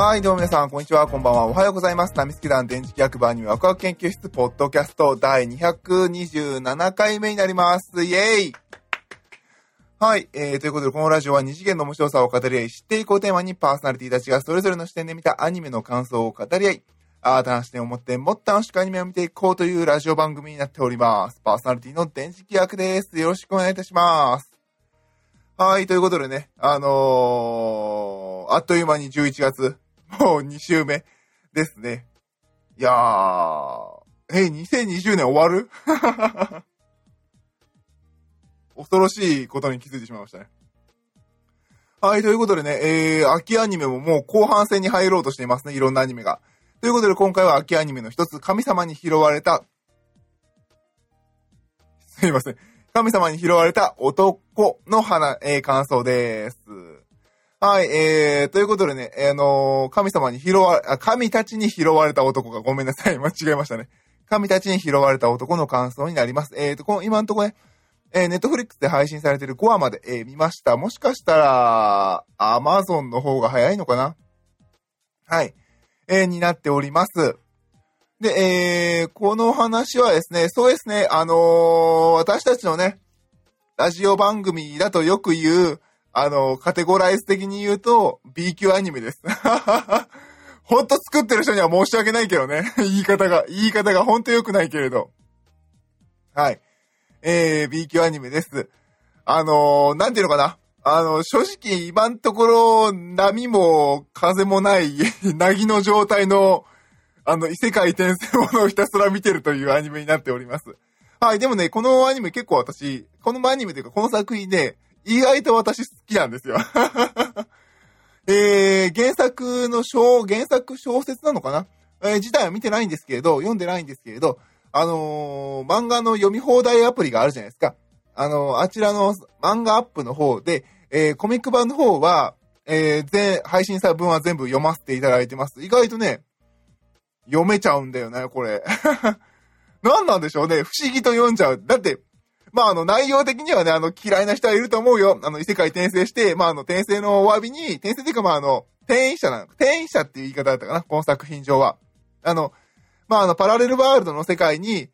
はい、どうも皆さん、こんにちは、こんばんは、おはようございます。ナミスケ団電磁気役場にワクワク研究室、ポッドキャスト第227回目になります。イェーイはい、えー、ということで、このラジオは二次元の面白さを語り合い、知っていこうテーマにパーソナリティたちがそれぞれの視点で見たアニメの感想を語り合い、新たな視点を持ってもっと楽しくアニメを見ていこうというラジオ番組になっております。パーソナリティの電磁気役です。よろしくお願いいたします。はい、ということでね、あのー、あっという間に11月、もう2週目ですね。いやー、え、2020年終わる？恐ろしいことに気づいてしまいましたね。はい、ということでね、えー、秋アニメももう後半戦に入ろうとしていますね、いろんなアニメが。ということで今回は秋アニメの一つ、神様に拾われた、すいません。神様に拾われた男の花、えー、感想です。はい、えー、ということでね、あのー神様に拾われ、神たちに拾われた男がごめんなさい、間違えましたね。神たちに拾われた男の感想になります。えーと、この、今のとこね、えー、ネットフリックスで配信されてる5話まで、えー見ました。もしかしたら、アマゾンの方が早いのかな？はい。えーになっております。で、えー、この話はですね、そうですね、あのー私たちのね、ラジオ番組だとよく言う、あのカテゴライズ的に言うと、B 級アニメです。ほんと作ってる人には申し訳ないけどね。言い方が、言い方がほんと良くないけれど。はい。えー、B 級アニメです。あのーなんていうのかな。あの、正直今のところ波も風もない、なぎの状態の、あの、異世界転生ものをひたすら見てるというアニメになっております。はい、でもね、このアニメ結構私、このアニメというかこの作品ね、意外と私好きなんですよ。えー、原作の小、原作小説なのかな？えー、自体は見てないんですけれど、読んでないんですけれど、あのー漫画の読み放題アプリがあるじゃないですか。あのーあちらの漫画アップの方で、えーコミック版の方は、えー全、配信さ分は全部読ませていただいてます。意外とね、読めちゃうんだよね、これ。何なんでしょうね。不思議と読んじゃう。だって、まあ、あの、内容的にはね、あの、嫌いな人はいると思うよ。あの、異世界転生して、まあ、あの、転生のお詫びに、転生っていうか、まあ、あの、転移者なの。転移者っていう言い方だったかな、この作品上は。あの、まあ、あの、パラレルワールドの世界に、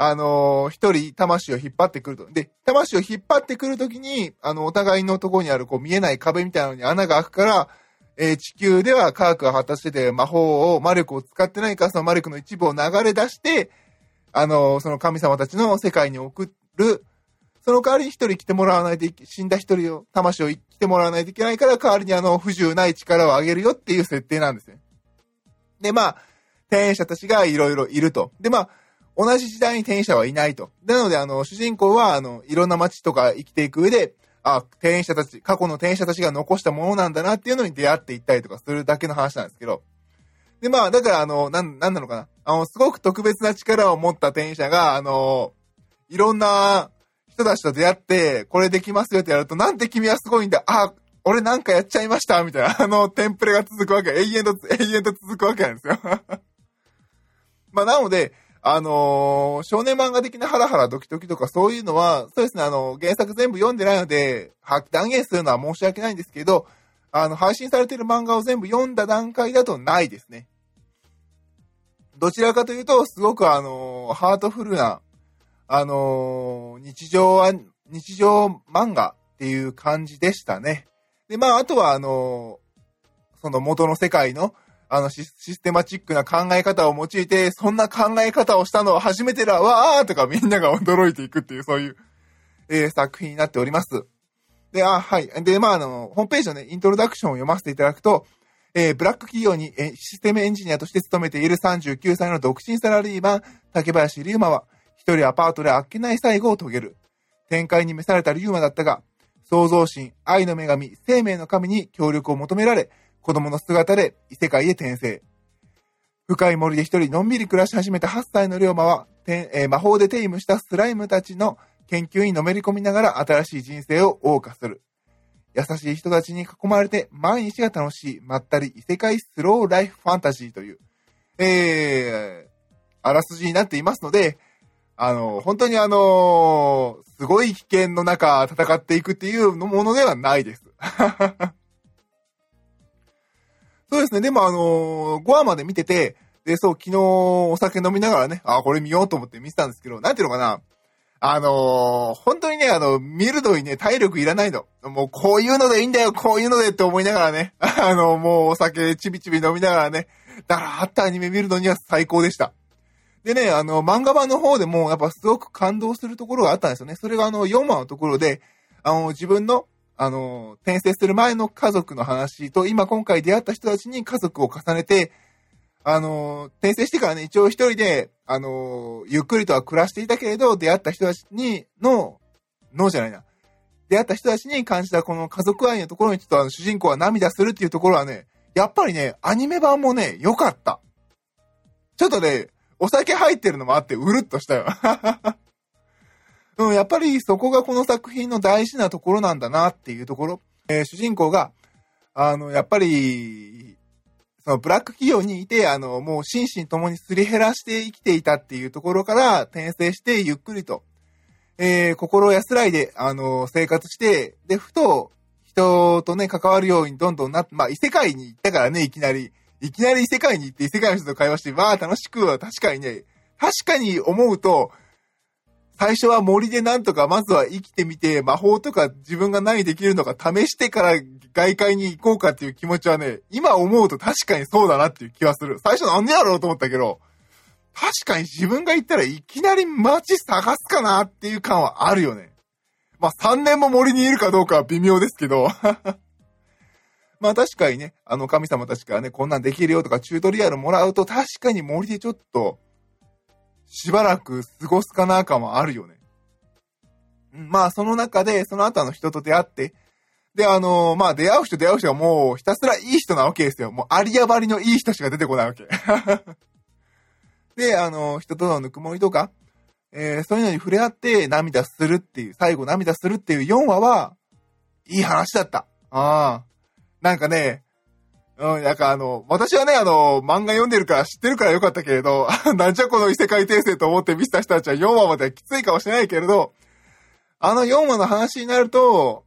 あの一人魂を引っ張ってくると。で、魂を引っ張ってくるときに、あの、お互いのところにある、こう、見えない壁みたいなのに穴が開くから、えー地球では科学が発達してて、魔法を、魔力を使ってないから、その魔力の一部を流れ出して、あの、その神様たちの世界に送っる。その代わりに一人来てもらわないといけ、死んだ一人を、魂を来てもらわないといけないから、代わりにあの、不自由ない力を上げるよっていう設定なんですね。で、まあ、転移者たちがいろいろいると。で、まあ、同じ時代に転移者はいないと。なので、あの、主人公は、あの、いろんな街とか生きていく上で、あ、転移者たち、過去の転移者たちが残したものなんだなっていうのに出会っていったりとかするだけの話なんですけど。で、まあ、だから、あの、なん、なんなのかな。あの、すごく特別な力を持った転移者が、あの、いろんな人たちと出会って、これできますよってやると、なんて君はすごいんだ。あ、俺なんかやっちゃいましたみたいな、あの、テンプレが続くわけ。永遠と、永遠と続くわけなんですよ。まあ、なので、あのー少年漫画的なハラハラドキドキとかそういうのは、そうですね、あの、原作全部読んでないので、は断言するのは申し訳ないんですけど、あの、配信されてる漫画を全部読んだ段階だとないですね。どちらかというと、すごくあのーハートフルな、あのー日常は、日常漫画っていう感じでしたね。で、まあ、あとはあのーその元の世界の、あのシス、テマチックな考え方を用いて、そんな考え方をしたのは初めてだ、わーとかみんなが驚いていくっていう、そういう、えー作品になっております。で、あ、はい。で、まあ、あの、ホームページのね、イントロダクションを読ませていただくと、えーブラック企業に、システムエンジニアとして勤めている39歳の独身サラリーマン、竹林龍馬は、一人アパートであっけない最後を遂げる。展開に召された龍馬だったが、創造神、愛の女神、生命の神に協力を求められ、子供の姿で異世界へ転生。深い森で一人のんびり暮らし始めた8歳の龍馬は、えー魔法でテイムしたスライムたちの研究にのめり込みながら新しい人生を謳歌する。優しい人たちに囲まれて毎日が楽しい、まったり異世界スローライフファンタジーという、えー、あらすじになっていますので、あの、本当にあのすごい危険の中戦っていくっていうものではないです。そうですね。でもあのー、5話まで見てて、で、そう、昨日お酒飲みながらね、あ、これ見ようと思って見てたんですけど、なんていうのかな。あのー、本当にね、あの、見るのにね、体力いらないの。もう、こういうのでいいんだよ、こういうのでって思いながらね、あの、もうお酒ちびちび飲みながらね、だらあったアニメ見るのには最高でした。でね、あの、漫画版の方でも、やっぱすごく感動するところがあったんですよね。それがあの、4話のところで、あの、自分の、あの、転生する前の家族の話と、今今回出会った人たちに家族を重ねて、あの、転生してからね、一応一人で、あの、ゆっくりとは暮らしていたけれど、出会った人たちに、の、のじゃないな。出会った人たちに感じたこの家族愛のところにちょっとあの主人公は涙するっていうところはね、やっぱりね、アニメ版もね、良かった。ちょっとね、お酒入ってるのもあって、うるっとしたよ。うん、やっぱりそこがこの作品の大事なところなんだなっていうところ。えー、主人公が、あの、やっぱり、そのブラック企業にいて、あの、もう心身ともにすり減らして生きていたっていうところから転生してゆっくりと、えー、心安らいで、あの、生活して、で、ふと、人とね、関わるようにどんどんな、まあ、異世界に行ったからね、いきなり。いきなり異世界に行って異世界の人と会話して、まあ、楽しくは確かにね、確かに思うと、最初は森でなんとかまずは生きてみて、魔法とか自分が何できるのか試してから外界に行こうかっていう気持ちはね、今思うと確かにそうだなっていう気はする。最初なんでやろうと思ったけど、確かに自分が行ったらいきなり街探すかなっていう感はあるよね。まあ3年も森にいるかどうかは微妙ですけど。まあ確かにね、あの神様たちからね、こんなんできるよとかチュートリアルもらうと確かに森でちょっとしばらく過ごすかな感はあるよね。まあ、その中で、その後の人と出会って、で、あのー、まあ、出会う人出会う人はもうひたすらいい人なわけですよ。もう、ありやばりのいい人しか出てこないわけ。で、あのー、人とのぬくもりとか、えー、そういうのに触れ合って涙するっていう、最後涙するっていう4話は、いい話だった。ああ。なんかね、うん、なんかあの、私はね、あの、漫画読んでるから知ってるからよかったけれど、なんじゃこの異世界転生と思って見せた人たちは4話まではきついかもしれないけれど、あの4話の話になると、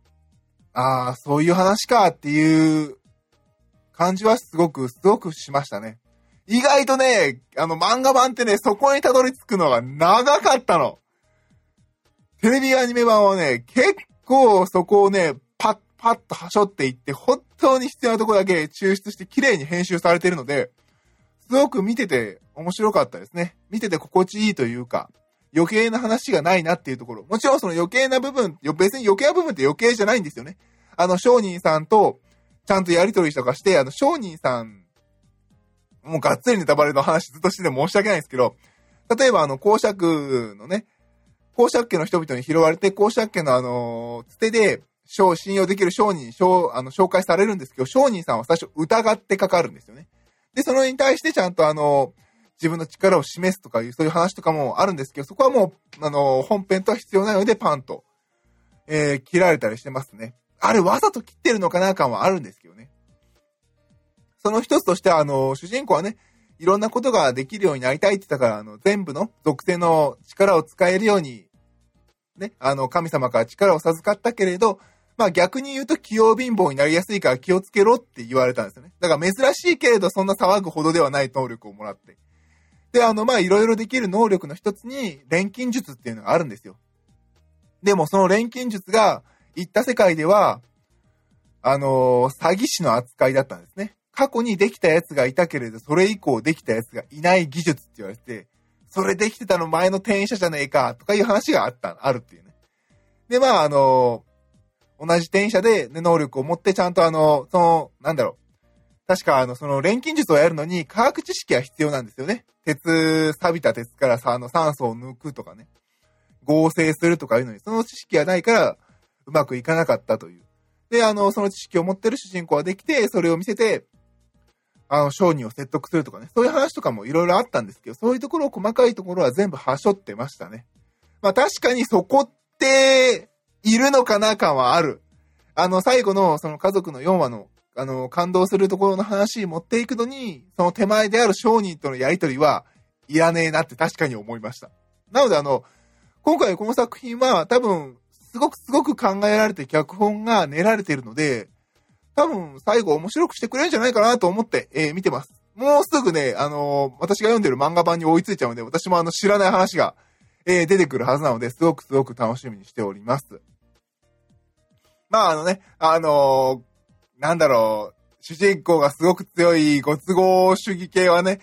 ああ、そういう話かっていう感じはすごく、すごくしましたね。意外とね、あの漫画版ってね、そこにたどり着くのが長かったの。テレビアニメ版はね、結構そこをね、パッパッとはしょっていって、本当に必要なとこだけ抽出して綺麗に編集されているので、すごく見てて面白かったですね。見てて心地いいというか、余計な話がないなっていうところ。もちろんその余計な部分、別に余計な部分って余計じゃないんですよね。あの、商人さんと、ちゃんとやりとりとかして、あの、商人さん、もうがっつりネタバレの話ずっとしてて申し訳ないんですけど、例えばあの、公爵のね、公爵家の人々に拾われて、公爵家のあの、つてで、信用できる商人、あの、紹介されるんですけど、商人さんは最初疑ってかかるんですよね。で、それに対してちゃんとあの、自分の力を示すとかいう、そういう話とかもあるんですけど、そこはもう、あの、本編とは必要ないので、パンと、えー、切られたりしてますね。あれ、わざと切ってるのかな感はあるんですけどね。その一つとしては、あの、主人公はね、いろんなことができるようになりたいって言ったから、あの、全部の属性の力を使えるように、ね、あの、神様から力を授かったけれど、まあ逆に言うと器用貧乏になりやすいから気をつけろって言われたんですよね。だから珍しいけれどそんな騒ぐほどではない能力をもらって。で、あの、まあいろいろできる能力の一つに錬金術っていうのがあるんですよ。でもその錬金術が行った世界では、あのー、詐欺師の扱いだったんですね。過去にできたやつがいたけれど、それ以降できたやつがいない技術って言われて、それできてたの前の転写じゃねえか、とかいう話があった、あるっていうね。で、まあ、あの同じ転写で、ね、能力を持ってちゃんとあの、その、なんだろう。確かあの、その錬金術をやるのに科学知識は必要なんですよね。鉄、錆びた鉄からさ、あの酸素を抜くとかね。合成するとかいうのに、その知識がないから、うまくいかなかったという。で、あの、その知識を持ってる主人公ができて、それを見せて、あの、商人を説得するとかね。そういう話とかもいろいろあったんですけど、そういうところ、細かいところは全部はしょってましたね。まあ確かにそこって、いるのかな感はある。あの、最後のその家族の4話の、あの、感動するところの話持っていくのに、その手前である商人とのやりとりはいらねえなって確かに思いました。なのであの、今回この作品は多分、すごくすごく考えられて脚本が練られているので、多分最後面白くしてくれるんじゃないかなと思って、えー、見てます。もうすぐね、あのー、私が読んでる漫画版に追いついちゃうんで、私もあの知らない話が、えー、出てくるはずなので、すごくすごく楽しみにしております。まああのね、あのー、なんだろう、主人公がすごく強いご都合主義系はね、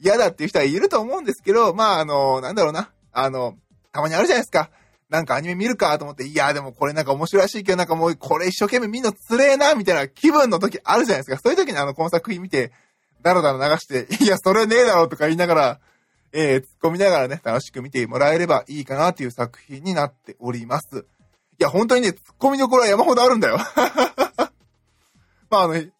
嫌だっていう人はいると思うんですけど、まああの、なんだろうな、あの、たまにあるじゃないですか。なんかアニメ見るかと思って、いや、でもこれなんか面白いらしいけど、なんかもうこれ一生懸命見んのつれえな、みたいな気分の時あるじゃないですか。そういう時にあの、この作品見て、だらだら流して、いや、それねえだろとか言いながら、えー、突っ込みながらね、楽しく見てもらえればいいかなっていう作品になっております。いや、本当にね、突っ込みどころは山ほどあるんだよ。まあ、あの、ス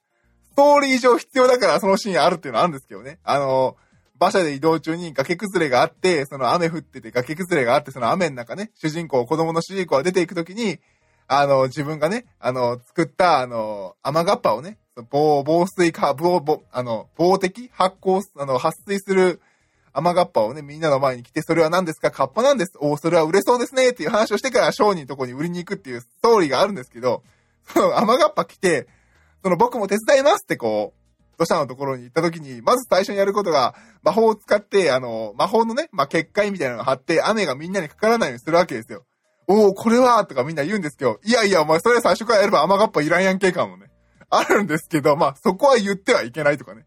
トーリー上必要だからそのシーンあるっていうのはあるんですけどね。あの、馬車で移動中に崖崩れがあって、その雨降ってて崖崩れがあって、その雨の中ね、主人公、子供の主人公が出ていくときに、あの、自分がね、あの、作った、あの、雨がっぱをね、防、防水か、防、防、あの、防滴発光、あの、発水する雨がっぱをね、みんなの前に来て、それは何ですか？カッパなんです。おそれは売れそうですねっていう話をしてから商人のとこに売りに行くっていうストーリーがあるんですけど、その雨がっぱ来て、その僕も手伝いますってこう、土砂のところに行った時に、まず最初にやることが、魔法を使って、あの、魔法のね、まあ、結界みたいなのを貼って、雨がみんなにかからないようにするわけですよ。おお、これはとかみんな言うんですけど、いやいや、お前それ最初からやれば雨がっぱいらんやんけ感もね、あるんですけど、まあ、そこは言ってはいけないとかね。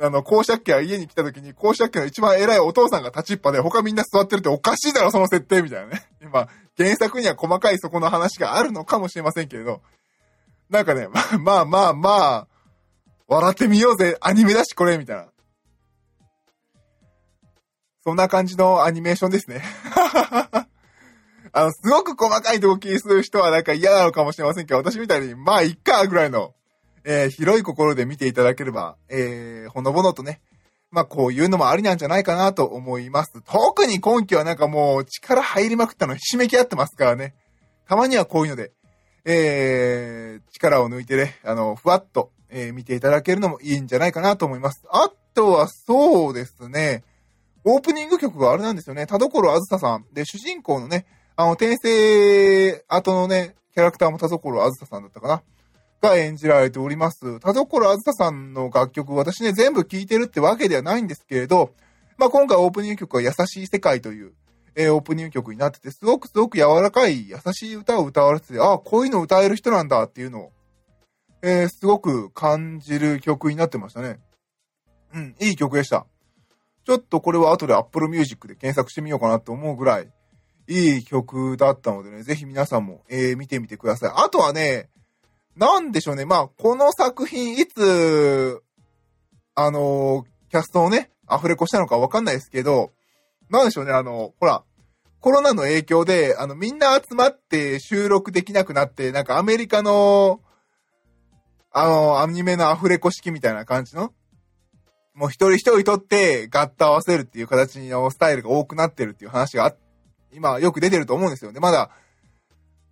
あの、公爵家は家に来た時に、公爵家の一番偉いお父さんが立ちっぱで、他みんな座ってるっておかしいだろ、その設定みたいなね。今、原作には細かいそこの話があるのかもしれませんけれど、なんかね、まあまあまあまあ、笑ってみようぜ、アニメだしこれ、みたいな。そんな感じのアニメーションですね。あの、すごく細かい動機する人はなんか嫌なのかもしれませんけど、私みたいに、まあ、いっか、ぐらいの、えー、広い心で見ていただければ、えー、ほのぼのとね、まあ、こういうのもありなんじゃないかなと思います。特に今季はなんかもう力入りまくったのひしめき合ってますからね。たまにはこういうので、えー、力を抜いてね、あの、ふわっと、えー、見ていただけるのもいいんじゃないかなと思います。あとはそうですね、オープニング曲があれなんですよね。田所あずささん。で、主人公のね、あの、転生後のね、キャラクターも田所あずささんだったかな。が演じられております。田所あずささんの楽曲、私ね、全部聴いてるってわけではないんですけれど、まあ、今回オープニング曲は優しい世界という、えー、オープニング曲になってて、すごくすごく柔らかい優しい歌を歌われてて、ああ、こういうの歌える人なんだっていうのをえー、すごく感じる曲になってましたね。うん、いい曲でした。ちょっとこれは後で Apple Music で検索してみようかなと思うぐらい、いい曲だったのでね、ぜひ皆さんも、えー、見てみてください。あとはね、なんでしょうね、まあ、この作品、いつ、あのー、キャストをね、アフレコしたのかわかんないですけど、なんでしょうね、あの、ほら、コロナの影響で、あの、みんな集まって収録できなくなって、なんかアメリカの、あの、アニメのアフレコ式みたいな感じの、もう一人一人とって合体合わせるっていう形のスタイルが多くなってるっていう話が今よく出てると思うんですよね。まだ、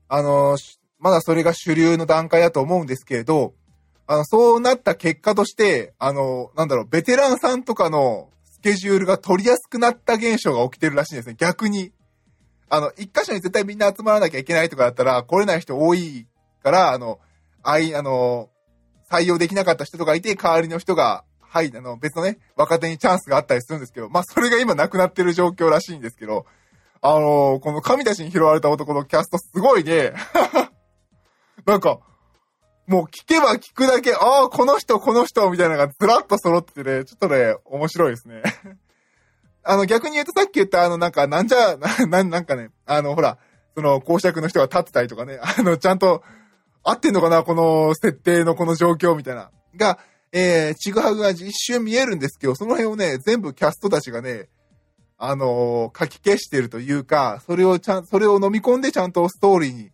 あの、まだそれが主流の段階だと思うんですけれど、あの、そうなった結果として、あの、なんだろう、ベテランさんとかのスケジュールが取りやすくなった現象が起きてるらしいんですね。逆に。あの、一箇所に絶対みんな集まらなきゃいけないとかだったら、来れない人多いから、あの、あい、あの、採用できなかった人とかいて、代わりの人が、はい、あの、別のね、若手にチャンスがあったりするんですけど、まあ、それが今なくなってる状況らしいんですけど、あの、この神たちに拾われた男のキャストすごいね、なんか、もう聞けば聞くだけ、ああ、この人、この人、みたいなのがずらっと揃っててね、ちょっとね、面白いですね。あの、逆に言うとさっき言ったあの、なんか、なんじゃ、な、なんかね、あの、ほら、その、公爵の人が立ってたりとかね、あの、ちゃんと、合ってんのかなこの設定のこの状況みたいな。が、えー、ちぐはぐが一瞬見えるんですけど、その辺をね、全部キャストたちがね、あのー、書き消してるというか、それをちゃん、それを飲み込んでちゃんとストーリーに、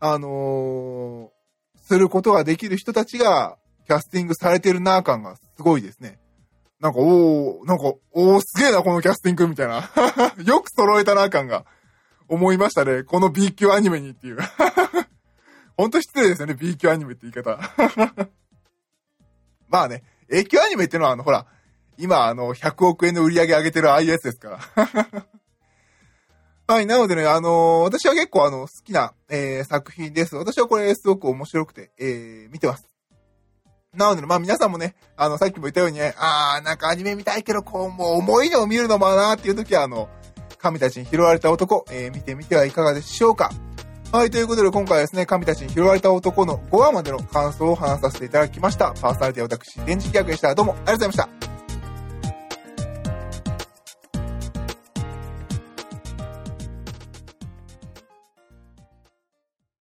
あのー、することができる人たちが、キャスティングされてるな感がすごいですね。なんか、おー、なんか、おー、すげえな、このキャスティングみたいな。よく揃えたな感が思いましたね。この B 級アニメにっていう ほんと失礼ですよね、B 級アニメって言い方。まあね、A 級アニメってのはあの、ほら、今あの、100億円の売り上げ上げてるああいうやつですから。はい、なのでね、あのー、私は結構あの、好きな、えー、作品です。私はこれすごく面白くて、えー、見てます。なので、まあ皆さんもね、あの、さっきも言ったようにね、あー、なんかアニメ見たいけど、こう、もう重いのを見るのもなーっていう時は、あの、神たちに拾われた男、えー、見てみてはいかがでしょうか。はい、ということで今回はですね、神たちに拾われた男の5話までの感想を話させていただきました。パーソナリティは私、電磁気役でした。どうもありがとうございました。